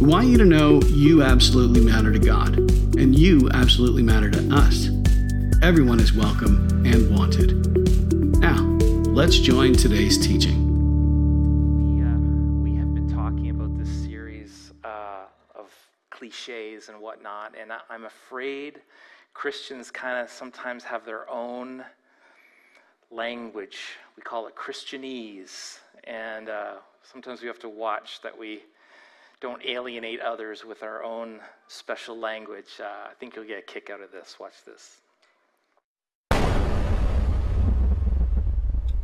We want you to know you absolutely matter to God, and you absolutely matter to us. Everyone is welcome and wanted. Now, let's join today's teaching. We, uh, we have been talking about this series uh, of cliches and whatnot, and I'm afraid Christians kind of sometimes have their own language. We call it Christianese, and uh, sometimes we have to watch that we don't alienate others with our own special language. Uh, I think you'll get a kick out of this. Watch this.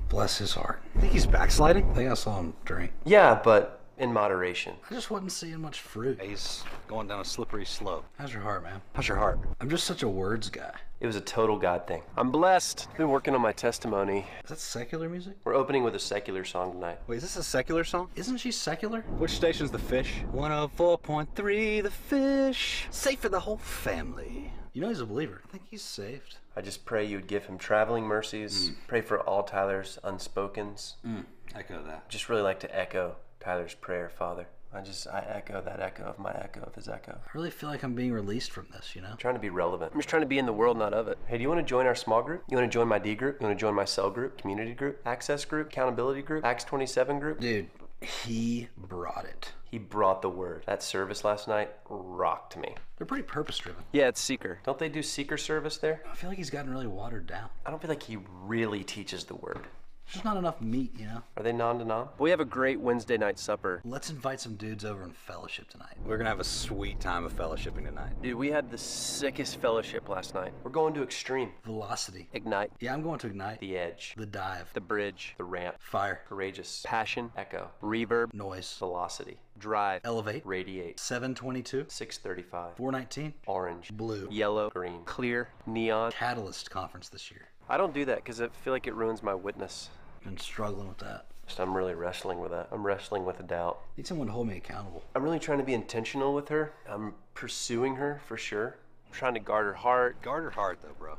Bless his heart. I think he's backsliding? I think I saw him drink. Yeah, but in moderation. I just wasn't seeing much fruit. He's going down a slippery slope. How's your heart, man? How's your heart? I'm just such a words guy. It was a total God thing. I'm blessed. Been working on my testimony. Is that secular music? We're opening with a secular song tonight. Wait, is this a secular song? Isn't she secular? Which station's the fish? 104.3 The Fish. Safe for the whole family. You know he's a believer. I think he's saved. I just pray you'd give him traveling mercies. Mm. Pray for all Tyler's unspokens. Mm. Echo that. Just really like to echo Tyler's prayer, Father. I just I echo that echo of my echo of his echo. I really feel like I'm being released from this, you know? trying to be relevant. I'm just trying to be in the world, not of it. Hey, do you want to join our small group? You want to join my D group? You want to join my cell group, community group, access group, accountability group, Acts 27 group? Dude, he brought it. He brought the word. That service last night rocked me. They're pretty purpose driven. Yeah, it's Seeker. Don't they do Seeker service there? I feel like he's gotten really watered down. I don't feel like he really teaches the word. There's just not enough meat, you know? Are they non denom? We have a great Wednesday night supper. Let's invite some dudes over and fellowship tonight. We're gonna have a sweet time of fellowshipping tonight. Dude, we had the sickest fellowship last night. We're going to Extreme, Velocity. Ignite, Yeah, I'm going to Ignite. The Edge, The Dive. The Bridge, The Ramp, Fire. Courageous, Passion, Echo, Reverb, Noise. Velocity, Drive, Elevate. Radiate, 722. 635, 419. Orange, Blue. Yellow, Green, Clear, Neon. Catalyst conference this year. I don't do that because I feel like it ruins my witness. Been struggling with that. Just I'm really wrestling with that. I'm wrestling with a doubt. Need someone to hold me accountable. I'm really trying to be intentional with her. I'm pursuing her for sure. I'm trying to guard her heart. Guard her heart though, bro.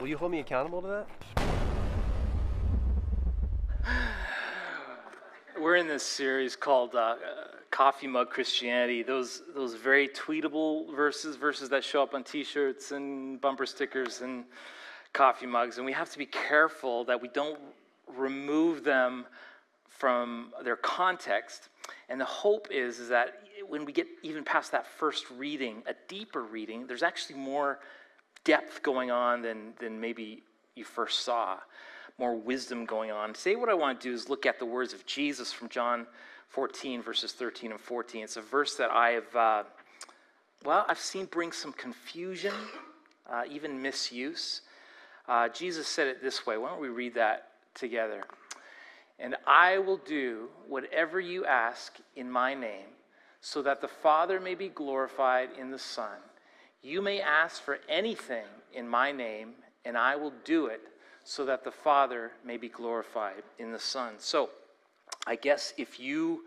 Will you hold me accountable to that? We're in this series called uh, uh, Coffee Mug Christianity. Those those very tweetable verses, verses that show up on T-shirts and bumper stickers and coffee mugs, and we have to be careful that we don't remove them from their context. And the hope is, is that when we get even past that first reading, a deeper reading, there's actually more depth going on than, than maybe you first saw, more wisdom going on. Today, what I want to do is look at the words of Jesus from John 14, verses 13 and 14. It's a verse that I have, uh, well, I've seen bring some confusion, uh, even misuse. Uh, Jesus said it this way. Why don't we read that together? And I will do whatever you ask in my name, so that the Father may be glorified in the Son. You may ask for anything in my name, and I will do it, so that the Father may be glorified in the Son. So, I guess if you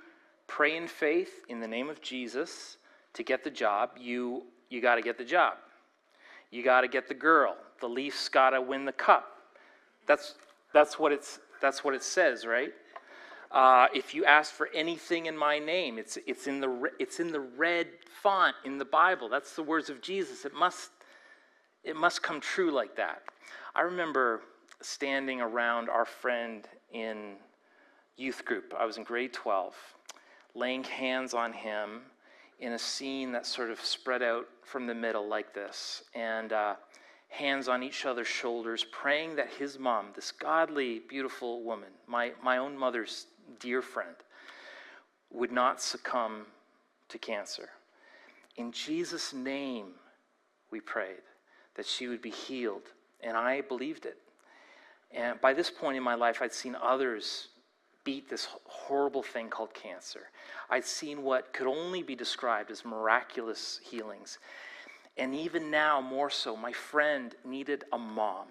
pray in faith in the name of Jesus to get the job, you, you got to get the job. You got to get the girl. The Leafs got to win the cup. That's, that's, what it's, that's what it says, right? Uh, if you ask for anything in my name, it's, it's, in the, it's in the red font in the Bible. That's the words of Jesus. It must, it must come true like that. I remember standing around our friend in youth group. I was in grade 12, laying hands on him in a scene that sort of spread out from the middle like this, and uh, hands on each other's shoulders, praying that his mom, this godly, beautiful woman, my, my own mother's dear friend, would not succumb to cancer. In Jesus' name, we prayed that she would be healed, and I believed it. And by this point in my life, I'd seen others beat this horrible thing called cancer. I'd seen what could only be described as miraculous healings. And even now, more so, my friend needed a mom.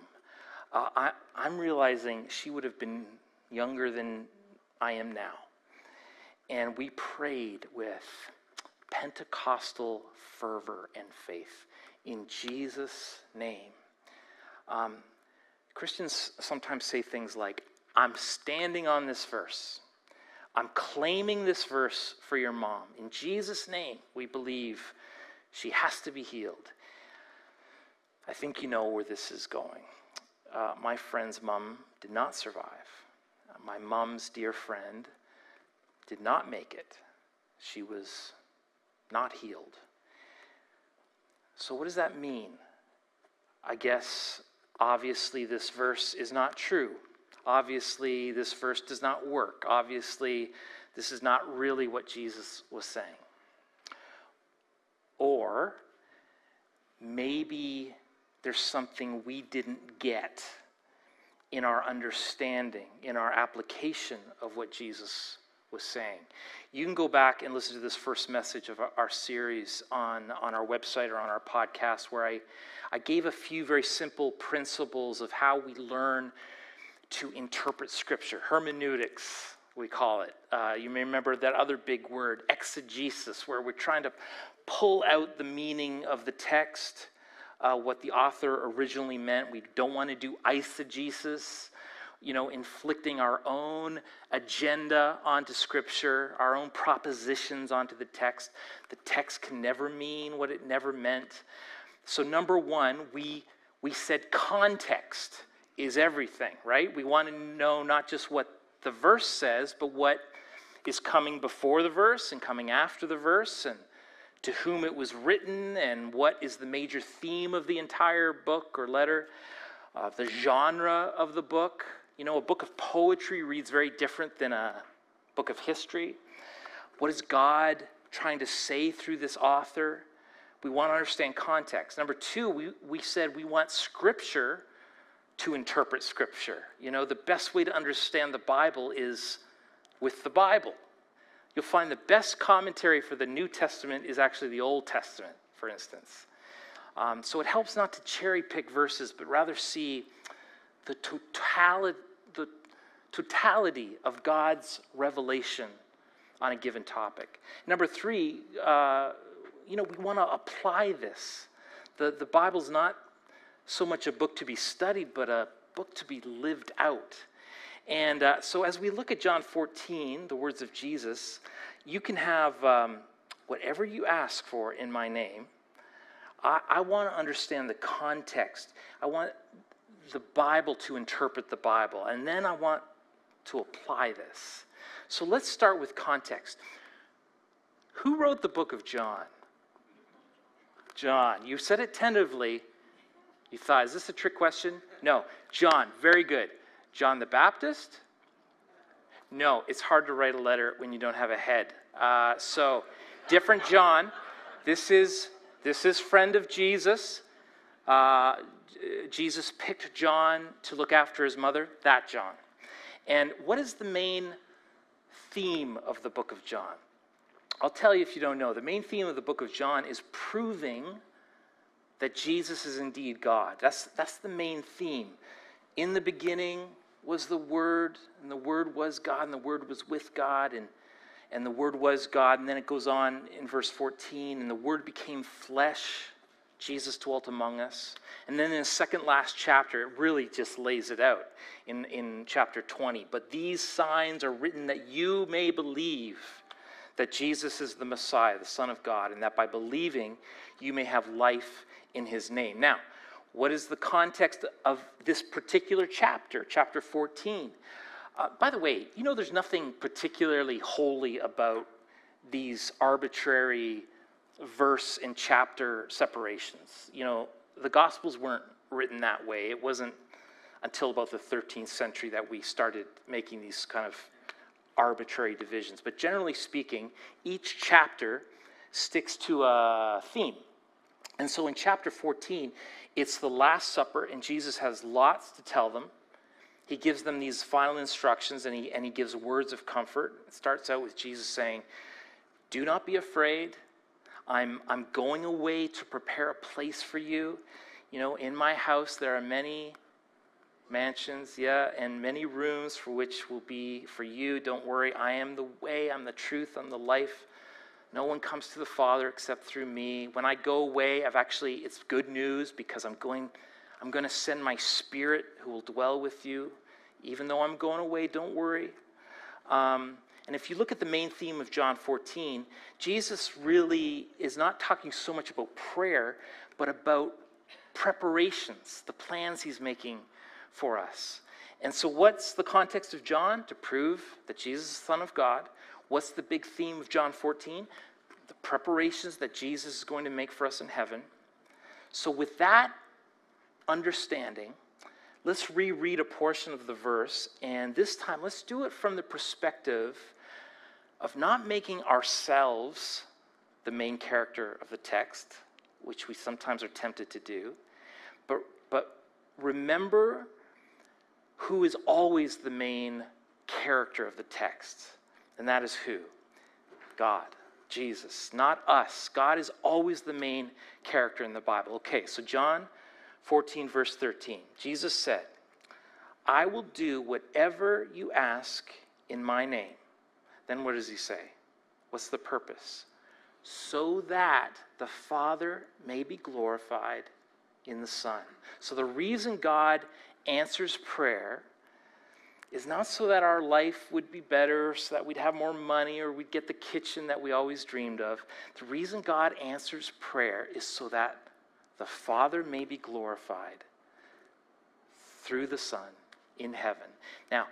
Uh, I, I'm realizing she would have been younger than I am now. And we prayed with Pentecostal fervor and faith in Jesus' name. Um, Christians sometimes say things like, I'm standing on this verse. I'm claiming this verse for your mom. In Jesus' name, we believe she has to be healed. I think you know where this is going. Uh, my friend's mom did not survive. Uh, my mom's dear friend did not make it. She was not healed. So, what does that mean? I guess obviously this verse is not true. Obviously, this verse does not work. Obviously, this is not really what Jesus was saying. Or maybe there's something we didn't get in our understanding, in our application of what Jesus was saying. You can go back and listen to this first message of our, series on, on our website or on our podcast, where I, I gave a few very simple principles of how we learn to interpret Scripture. Hermeneutics, we call it. Uh, you may remember that other big word, exegesis, where we're trying to pull out the meaning of the text, uh, what the author originally meant. We don't want to do eisegesis you know, inflicting our own agenda onto Scripture, our own propositions onto the text. The text can never mean what it never meant. So, number one, we, we said context is everything, right? We want to know not just what the verse says, but what is coming before the verse and coming after the verse, and to whom it was written, and what is the major theme of the entire book or letter, uh, the genre of the book, you know, a book of poetry reads very different than a book of history. What is God trying to say through this author? We want to understand context. Number two, we, we said we want Scripture to interpret Scripture. You know, the best way to understand the Bible is with the Bible. You'll find the best commentary for the New Testament is actually the Old Testament, for instance. Um, so it helps not to cherry pick verses, but rather see the totality, the totality of God's revelation on a given topic. Number three, uh, you know, we want to apply this. The, the Bible's not so much a book to be studied, but a book to be lived out. And uh, so as we look at John 14, the words of Jesus, you can have um, whatever you ask for in my name. I, I want to understand the context. I want the Bible to interpret the Bible. And then I want to apply this. So let's start with context. Who wrote the book of John? John. You said it tentatively. You thought, is this a trick question? No. John, very good. John the Baptist? No, it's hard to write a letter when you don't have a head. Uh, so, different John. This is this is friend of Jesus. Uh, Jesus picked John to look after his mother, that John. And what is the main theme of the book of John? I'll tell you if you don't know. The main theme of the book of John is proving that Jesus is indeed God. That's, that's the main theme. In the beginning was the Word, and the Word was God, and the Word was with God, and, and the Word was God. And then it goes on in verse 14, and the Word became flesh Jesus dwelt among us. And then in the second last chapter, it really just lays it out in, in chapter 20. But these signs are written that you may believe that Jesus is the Messiah, the Son of God, and that by believing you may have life in his name. Now, what is the context of this particular chapter, chapter 14? Uh, by the way, you know there's nothing particularly holy about these arbitrary verse and chapter separations. You know, the Gospels weren't written that way. It wasn't until about the 13th century that we started making these kind of arbitrary divisions. But generally speaking, each chapter sticks to a theme. And so in chapter 14, it's the Last Supper, and Jesus has lots to tell them. he gives them these final instructions and he, and he gives words of comfort. It starts out with Jesus saying, Do not be afraid. I'm, I'm going away to prepare a place for you. You know, in my house there are many mansions, yeah, and many rooms for which will be for you. Don't worry, I am the way, I'm the truth, I'm the life. No one comes to the Father except through me. When I go away, I've actually, it's good news because I'm going, I'm going to send my spirit who will dwell with you. Even though I'm going away, don't worry. Um, and if you look at the main theme of John 14, Jesus really is not talking so much about prayer, but about preparations, the plans he's making for us. And so, what's the context of John? To prove that Jesus is the Son of God. What's the big theme of John 14? The preparations that Jesus is going to make for us in heaven. So, with that understanding, let's reread a portion of the verse. And this time, let's do it from the perspective of not making ourselves the main character of the text, which we sometimes are tempted to do, but, but remember who is always the main character of the text. And that is who? God, Jesus, not us. God is always the main character in the Bible. Okay, so John 14, verse 13. Jesus said, I will do whatever you ask in my name. Then what does he say? What's the purpose? So that the Father may be glorified in the Son. So the reason God answers prayer is not so that our life would be better, so that we'd have more money, or we'd get the kitchen that we always dreamed of. The reason God answers prayer is so that the Father may be glorified through the Son in heaven. Now,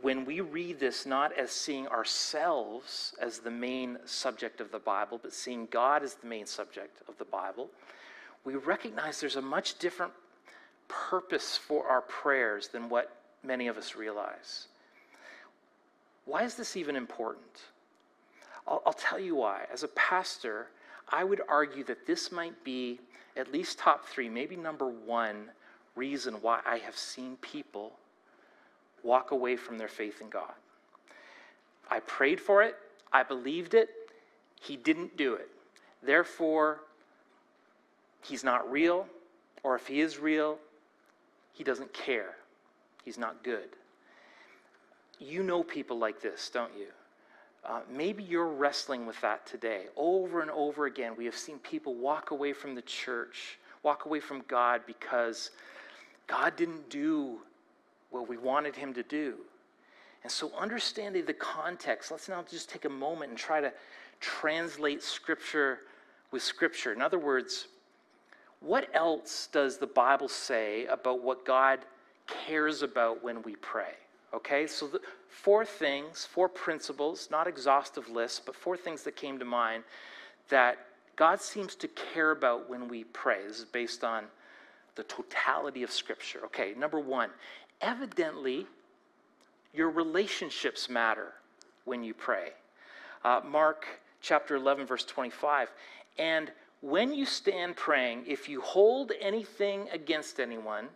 when we read this not as seeing ourselves as the main subject of the Bible, but seeing God as the main subject of the Bible, we recognize there's a much different purpose for our prayers than what many of us realize. Why is this even important? I'll, I'll, tell you why. As a pastor, I would argue that this might be at least top three, maybe number one reason why I have seen people walk away from their faith in God. I prayed for it, I believed it, He didn't do it. Therefore, He's not real, or if He is real, He doesn't care. He's not good. You know people like this, don't you? Uh, maybe you're wrestling with that today. Over and over again, we have seen people walk away from the church, walk away from God because God didn't do what we wanted Him to do. And so, understanding the context, let's now just take a moment and try to translate Scripture with Scripture. In other words, what else does the Bible say about what God cares about when we pray? Okay, so the four things, four principles, not exhaustive lists, but four things that came to mind that God seems to care about when we pray. This is based on the totality of Scripture. Okay, number one, evidently, your relationships matter when you pray. Uh, Mark chapter 11, verse 25. And when you stand praying, if you hold anything against anyone,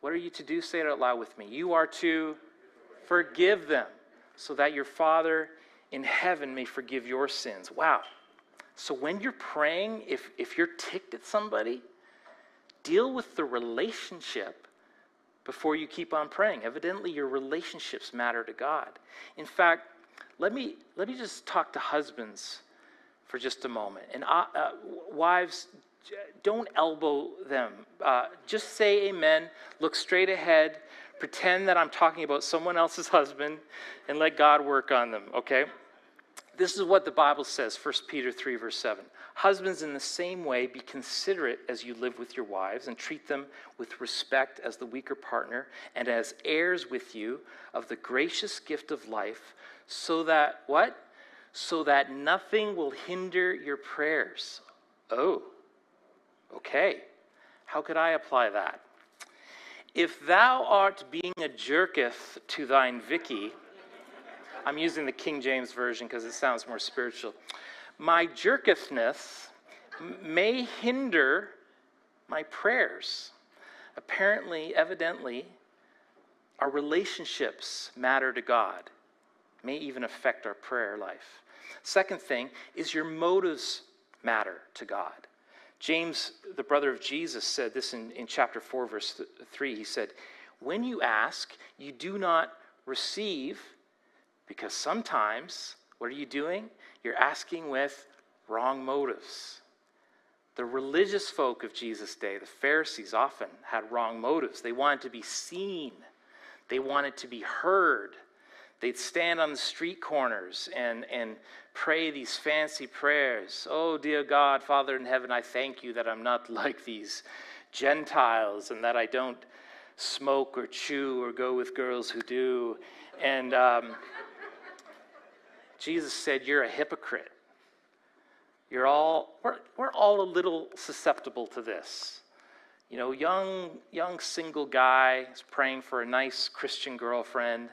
what are you to do? Say it out loud with me. You are to forgive them so that your Father in heaven may forgive your sins. Wow. So when you're praying, if, if you're ticked at somebody, deal with the relationship before you keep on praying. Evidently, your relationships matter to God. In fact, let me, let me just talk to husbands for just a moment. And uh, uh, wives, don't elbow them. Uh, just say amen, look straight ahead, pretend that I'm talking about someone else's husband, and let God work on them, okay? This is what the Bible says, 1 Peter 3, verse 7. Husbands, in the same way, be considerate as you live with your wives and treat them with respect as the weaker partner and as heirs with you of the gracious gift of life, so that, what? So that nothing will hinder your prayers. Oh, Okay, how could I apply that? If thou art being a jerketh to thine Vicky, I'm using the King James Version because it sounds more spiritual. My jerkethness may hinder my prayers. Apparently, evidently, our relationships matter to God, may even affect our prayer life. Second thing is your motives matter to God. James, the brother of Jesus, said this in, in chapter 4, verse 3. He said, When you ask, you do not receive, because sometimes, what are you doing? You're asking with wrong motives. The religious folk of Jesus' day, the Pharisees, often had wrong motives. They wanted to be seen, they wanted to be heard. They'd stand on the street corners and, and pray these fancy prayers. Oh, dear God, Father in heaven, I thank you that I'm not like these Gentiles and that I don't smoke or chew or go with girls who do. And um, Jesus said, You're a hypocrite. You're all, we're, we're all a little susceptible to this. You know, young, young single guy is praying for a nice Christian girlfriend,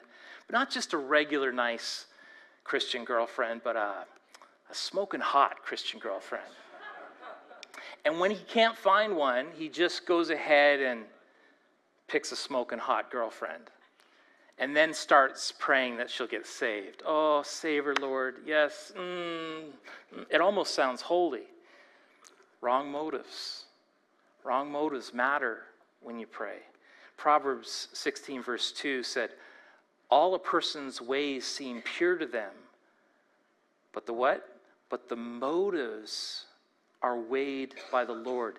but not just a regular nice Christian girlfriend, but a, a smoking hot Christian girlfriend. And when he can't find one, he just goes ahead and picks a smoking hot girlfriend and then starts praying that she'll get saved. Oh, save her, Lord. Yes. Mm. It almost sounds holy. Wrong motives. Wrong motives matter when you pray. Proverbs 16, verse 2 said, All a person's ways seem pure to them, but the what? But the motives are weighed by the Lord.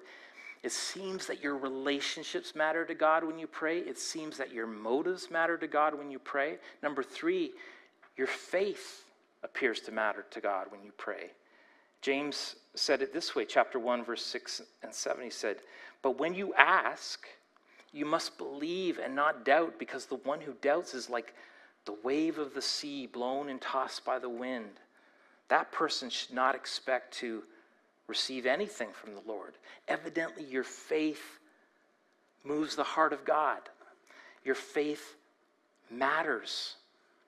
It seems that your relationships matter to God when you pray. It seems that your motives matter to God when you pray. Number three, your faith appears to matter to God when you pray. James said it this way, chapter 1, verse 6 and 7. He said, But when you ask, you must believe and not doubt, because the one who doubts is like the wave of the sea blown and tossed by the wind. That person should not expect to receive anything from the Lord. Evidently, your faith moves the heart of God. Your faith matters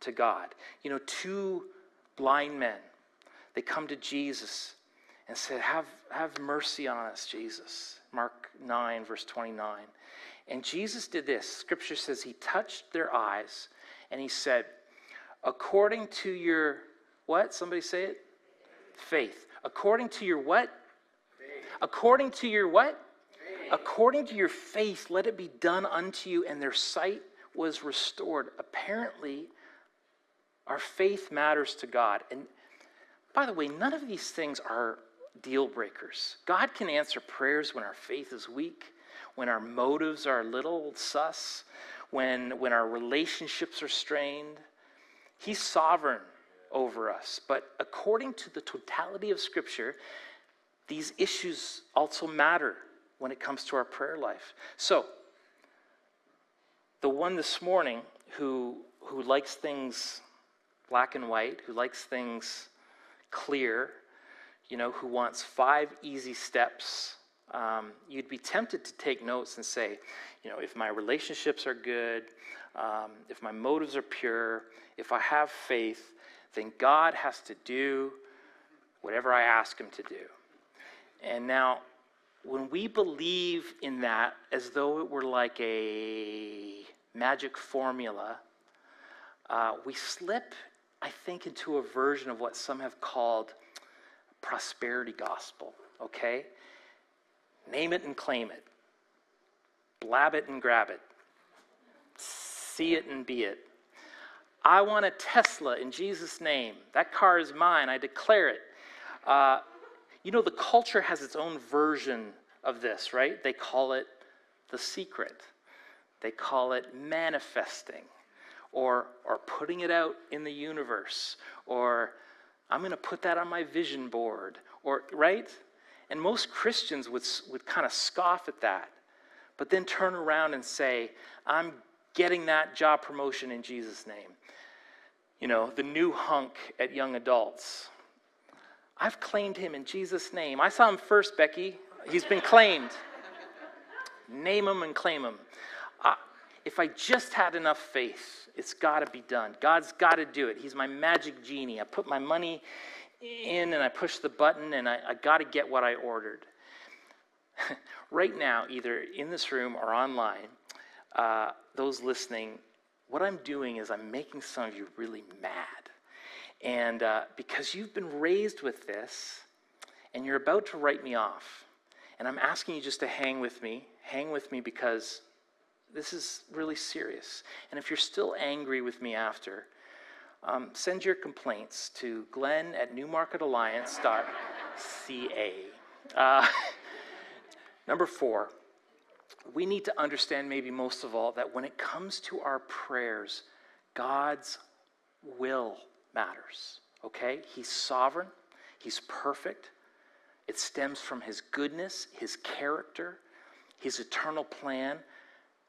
to God. You know, two blind men, they come to Jesus and said, Have, have mercy on us, Jesus. Mark 9, verse 29. And Jesus did this. Scripture says he touched their eyes and he said, According to your what? Somebody say it? Faith. According to your what? Faith. According to your what? Faith. According to your faith, let it be done unto you, and their sight was restored. Apparently, our faith matters to God. And by the way, none of these things are deal breakers. God can answer prayers when our faith is weak, when our motives are a little sus, when, when our relationships are strained. He's sovereign over us. But according to the totality of Scripture, these issues also matter when it comes to our prayer life. So, the one this morning who, who likes things black and white, who likes things clear, you know, who wants five easy steps, um, you'd be tempted to take notes and say, you know, if my relationships are good, um, if my motives are pure, if I have faith, then God has to do whatever I ask Him to do. And now, when we believe in that as though it were like a magic formula, uh, we slip, I think, into a version of what some have called prosperity gospel, okay? Name it and claim it, blab it and grab it, see it and be it. I want a Tesla in Jesus' name. That car is mine. I declare it. Uh, you know, the culture has its own version of this, right? They call it the secret, they call it manifesting, or, or putting it out in the universe, or I'm going to put that on my vision board, or, right? And most Christians would, would kind of scoff at that, but then turn around and say, I'm getting that job promotion in Jesus' name you know, the new hunk at young adults. I've claimed him in Jesus' name. I saw him first, Becky. He's been claimed. Name him and claim him. Uh, if I just had enough faith, it's got to be done. God's got to do it. He's my magic genie. I put my money in and I push the button and I, I got to get what I ordered. right now, either in this room or online, uh, those listening, what I'm doing is I'm making some of you really mad. And uh, because you've been raised with this, and you're about to write me off, and I'm asking you just to hang with me, hang with me because this is really serious. And if you're still angry with me after, um, send your complaints to glenn at newmarketalliance.ca. Uh, number four, we need to understand, maybe most of all, that when it comes to our prayers, God's will matters. Okay? He's sovereign, He's perfect. It stems from His goodness, His character, His eternal plan.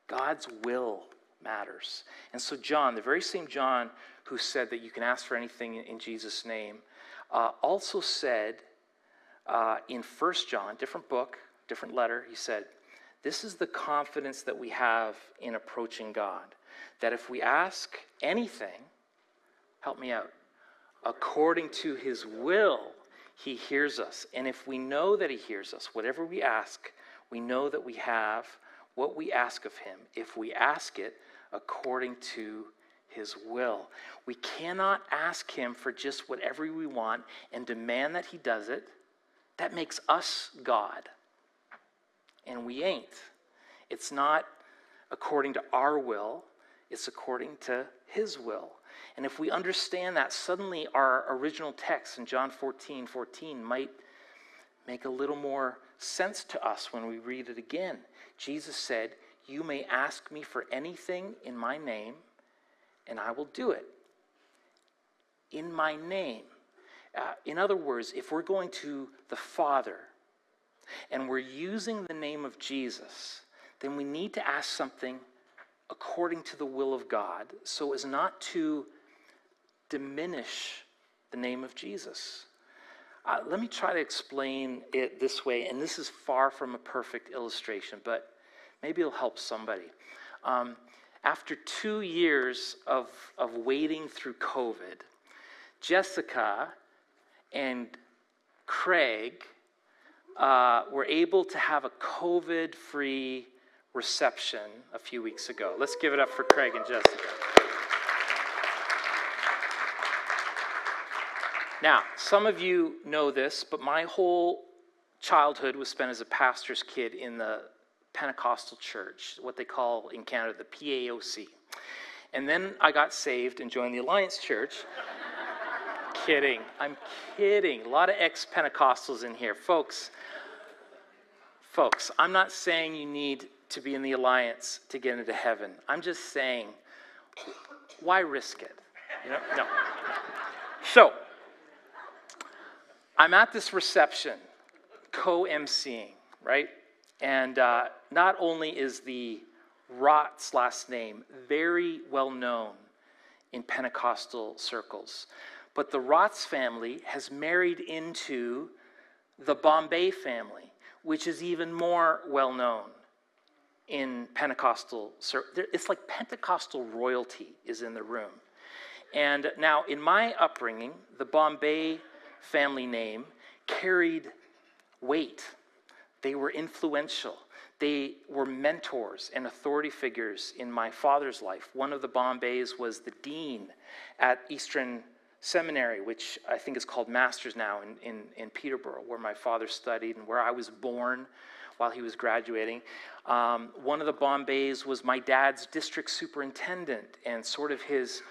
God's will matters. And so, John, the very same John who said that you can ask for anything in Jesus' name, uh, also said uh, in First John, different book, different letter, he said, This is the confidence that we have in approaching God, that if we ask anything, help me out, according to his will, he hears us. And if we know that he hears us, whatever we ask, we know that we have what we ask of him if we ask it according to his will. We cannot ask him for just whatever we want and demand that he does it. That makes us God. And we ain't. It's not according to our will, it's according to his will. And if we understand that, suddenly our original text in John 14 14 might make a little more sense to us when we read it again. Jesus said, You may ask me for anything in my name, and I will do it. In my name. Uh, in other words, if we're going to the Father and we're using the name of Jesus, then we need to ask something according to the will of God so as not to diminish the name of Jesus. Uh, let me try to explain it this way, and this is far from a perfect illustration, but maybe it'll help somebody. Um, after two years of, of waiting through COVID, Jessica and Craig uh, were able to have a COVID free reception a few weeks ago. Let's give it up for Craig and Jessica. Now, some of you know this, but my whole childhood was spent as a pastor's kid in the Pentecostal church, what they call in Canada the PAOC. And then I got saved and joined the Alliance Church. kidding. I'm kidding. A lot of ex Pentecostals in here. Folks, folks, I'm not saying you need to be in the Alliance to get into heaven. I'm just saying, why risk it? You know? No. So, I'm at this reception, co emceeing, right? And uh, not only is the Rot's last name very well known in Pentecostal circles, but the Rot's family has married into the Bombay family, which is even more well known in Pentecostal circles. It's like Pentecostal royalty is in the room. And now, in my upbringing, the Bombay family name carried weight they were influential. They were mentors and authority figures in my father's life. One of the Bombays was the dean at Eastern Seminary, which I think is called Masters now in, in, in Peterborough, where my father studied and where I was born while he was graduating. Um, one of the Bombays was my dad's district superintendent and sort of his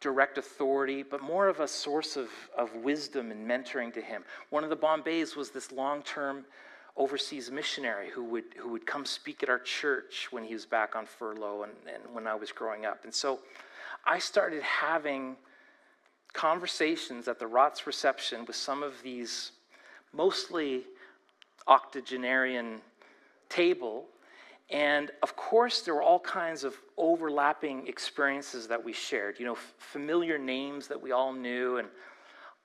direct authority, but more of a source of, of wisdom and mentoring to him. One of the Bombays was this long term overseas missionary who would, who would come speak at our church when he was back on furlough and, and when I was growing up. And so I started having conversations at the Rots reception with some of these mostly octogenarian table. And of course, there were all kinds of overlapping experiences that we shared, you know, f- familiar names that we all knew. And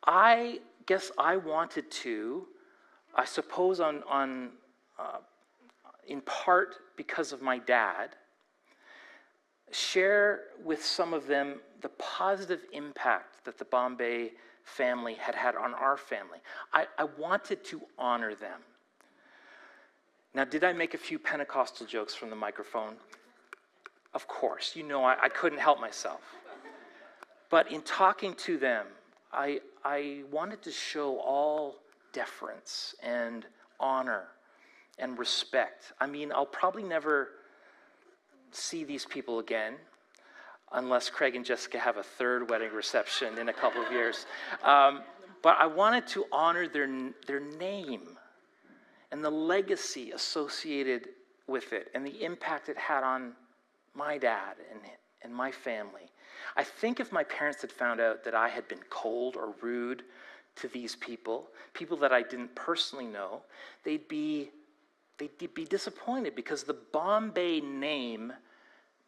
I guess I wanted to I suppose, on, on uh, in part because of my dad, share with some of them the positive impact that the Bombay family had had on our family. I, I wanted to honor them. Now, did I make a few Pentecostal jokes from the microphone? Of course, you know I, I couldn't help myself. But in talking to them, I, I wanted to show all deference and honor and respect. I mean, I'll probably never see these people again unless Craig and Jessica have a third wedding reception in a couple of years. Um, but I wanted to honor their, their name and the legacy associated with it and the impact it had on my dad and, and my family. I think if my parents had found out that I had been cold or rude to these people, people that I didn't personally know, they'd be, they'd be disappointed because the Bombay name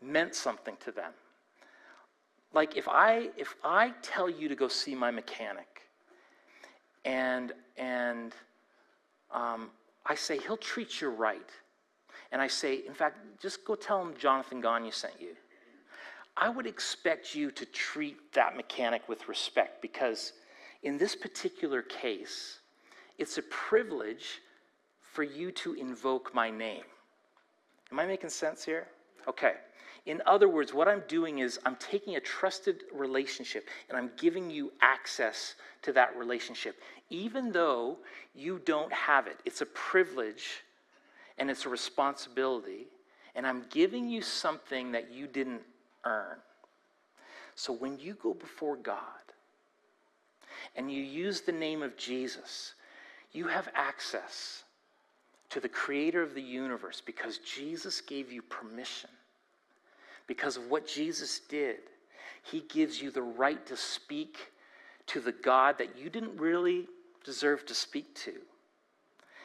meant something to them. Like if I if I tell you to go see my mechanic, and and um, I say he'll treat you right, and I say, in fact, just go tell him Jonathan Gagne sent you. I would expect you to treat that mechanic with respect because in this particular case, it's a privilege for you to invoke my name. Am I making sense here? Okay. In other words, what I'm doing is I'm taking a trusted relationship and I'm giving you access to that relationship, even though you don't have it. It's a privilege and it's a responsibility, and I'm giving you something that you didn't earn. So when you go before God and you use the name of Jesus, you have access to the creator of the universe because Jesus gave you permission because of what Jesus did, he gives you the right to speak to the God that you didn't really deserve to speak to.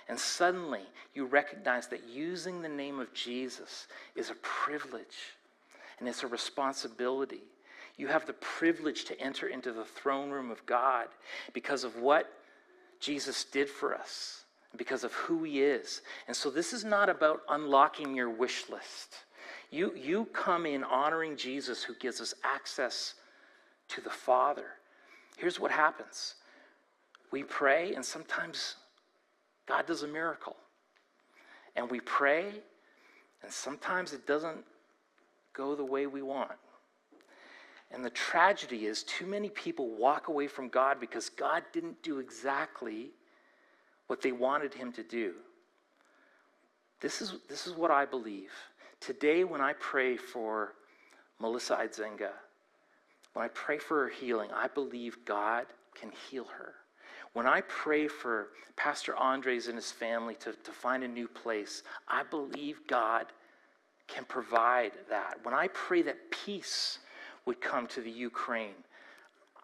And suddenly you recognize that using the name of Jesus is a privilege and it's a responsibility. You have the privilege to enter into the throne room of God because of what Jesus did for us, because of who he is. And so this is not about unlocking your wish list. You, you come in honoring Jesus who gives us access to the Father. Here's what happens we pray, and sometimes God does a miracle. And we pray, and sometimes it doesn't go the way we want. And the tragedy is, too many people walk away from God because God didn't do exactly what they wanted Him to do. This is, this is what I believe. Today, when I pray for Melissa Idzenga, when I pray for her healing, I believe God can heal her. When I pray for Pastor Andres and his family to, to find a new place, I believe God can provide that. When I pray that peace would come to the Ukraine,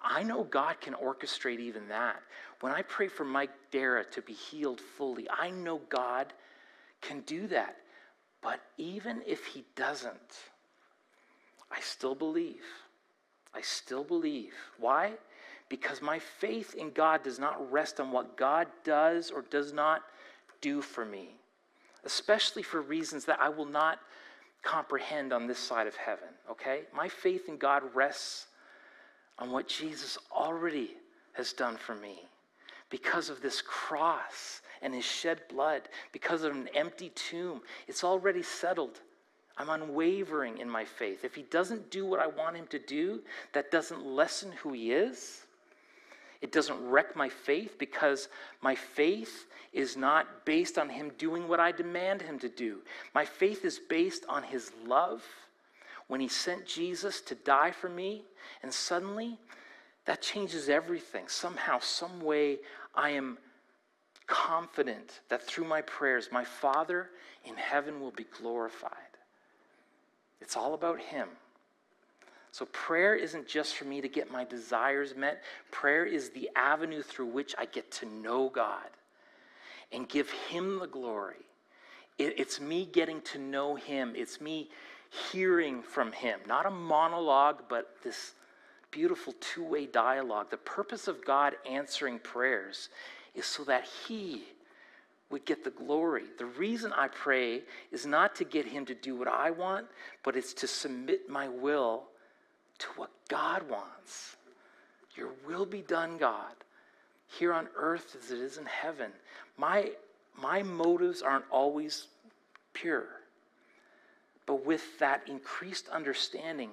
I know God can orchestrate even that. When I pray for Mike Dara to be healed fully, I know God can do that. But even if he doesn't, I still believe. I still believe. Why? Because my faith in God does not rest on what God does or does not do for me, especially for reasons that I will not comprehend on this side of heaven, okay? My faith in God rests on what Jesus already has done for me because of this cross and his shed blood, because of an empty tomb. It's already settled. I'm unwavering in my faith. If he doesn't do what I want him to do, that doesn't lessen who he is. It doesn't wreck my faith because my faith is not based on him doing what I demand him to do. My faith is based on his love when he sent Jesus to die for me, and suddenly that changes everything. Somehow, some way, I am confident that through my prayers, my Father in heaven will be glorified. It's all about Him. So, prayer isn't just for me to get my desires met, prayer is the avenue through which I get to know God and give Him the glory. it's me getting to know Him, it's me hearing from Him, not a monologue, but this beautiful two way dialogue. The purpose of God answering prayers is so that He would get the glory. The reason I pray is not to get Him to do what I want, but it's to submit my will to what God wants. Your will be done, God, here on earth as it is in heaven. My, my motives aren't always pure, But with that increased understanding,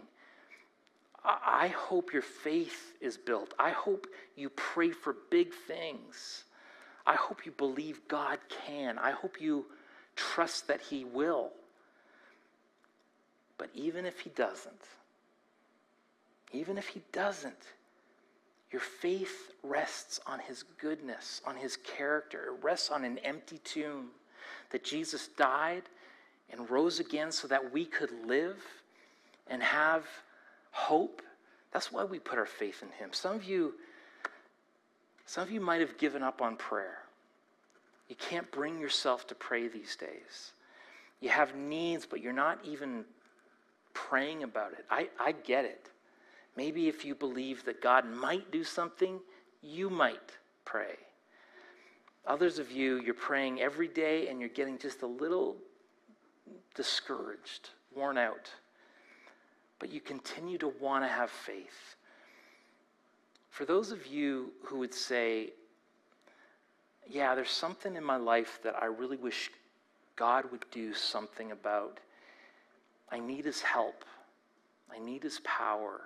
I hope your faith is built. I hope you pray for big things. I hope you believe God can. I hope you trust that He will. But even if He doesn't, even if He doesn't, your faith rests on His goodness, on His character. It rests on an empty tomb that Jesus died and rose again so that we could live and have hope. That's why we put our faith in him. Some of you some of you might have given up on prayer. You can't bring yourself to pray these days. You have needs, but you're not even praying about it. I, I get it. Maybe if you believe that God might do something, you might pray. Others of you, you're praying every day and you're getting just a little discouraged, worn out but you continue to want to have faith. For those of you who would say, yeah, there's something in my life that I really wish God would do something about. I need his help. I need his power.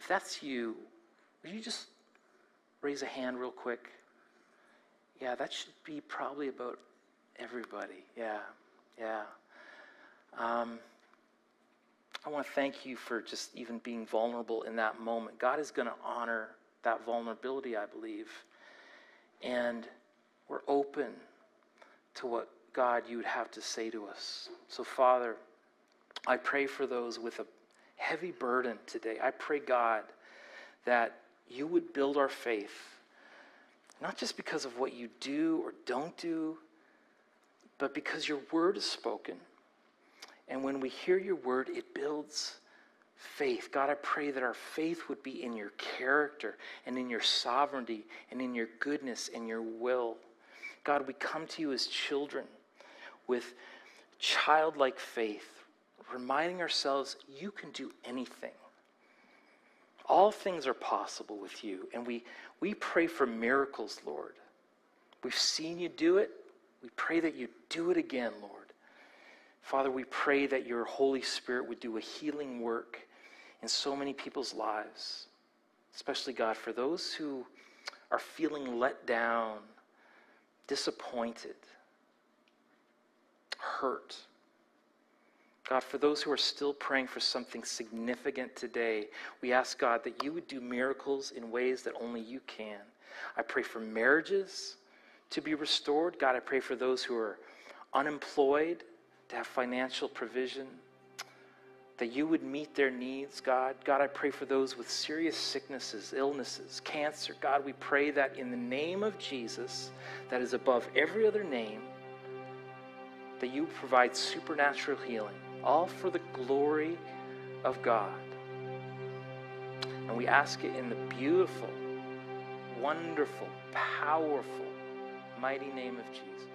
If that's you, would you just raise a hand real quick? Yeah, that should be probably about everybody. Yeah, yeah. Um, I want to thank you for just even being vulnerable in that moment. God is going to honor that vulnerability, I believe. And we're open to what God you would have to say to us. So, Father, I pray for those with a heavy burden today. I pray, God, that you would build our faith, not just because of what you do or don't do, but because your word is spoken. And when we hear your word, it builds faith. God, I pray that our faith would be in your character and in your sovereignty and in your goodness and your will. God, we come to you as children with childlike faith, reminding ourselves you can do anything. All things are possible with you. And we, we pray for miracles, Lord. We've seen you do it. We pray that you do it again, Lord. Father, we pray that your Holy Spirit would do a healing work in so many people's lives, especially, God, for those who are feeling let down, disappointed, hurt. God, for those who are still praying for something significant today, we ask God that you would do miracles in ways that only you can. I pray for marriages to be restored. God, I pray for those who are unemployed to have financial provision, that you would meet their needs, God. God, I pray for those with serious sicknesses, illnesses, cancer. God, we pray that in the name of Jesus, that is above every other name, that you provide supernatural healing, all for the glory of God. And we ask it in the beautiful, wonderful, powerful, mighty name of Jesus.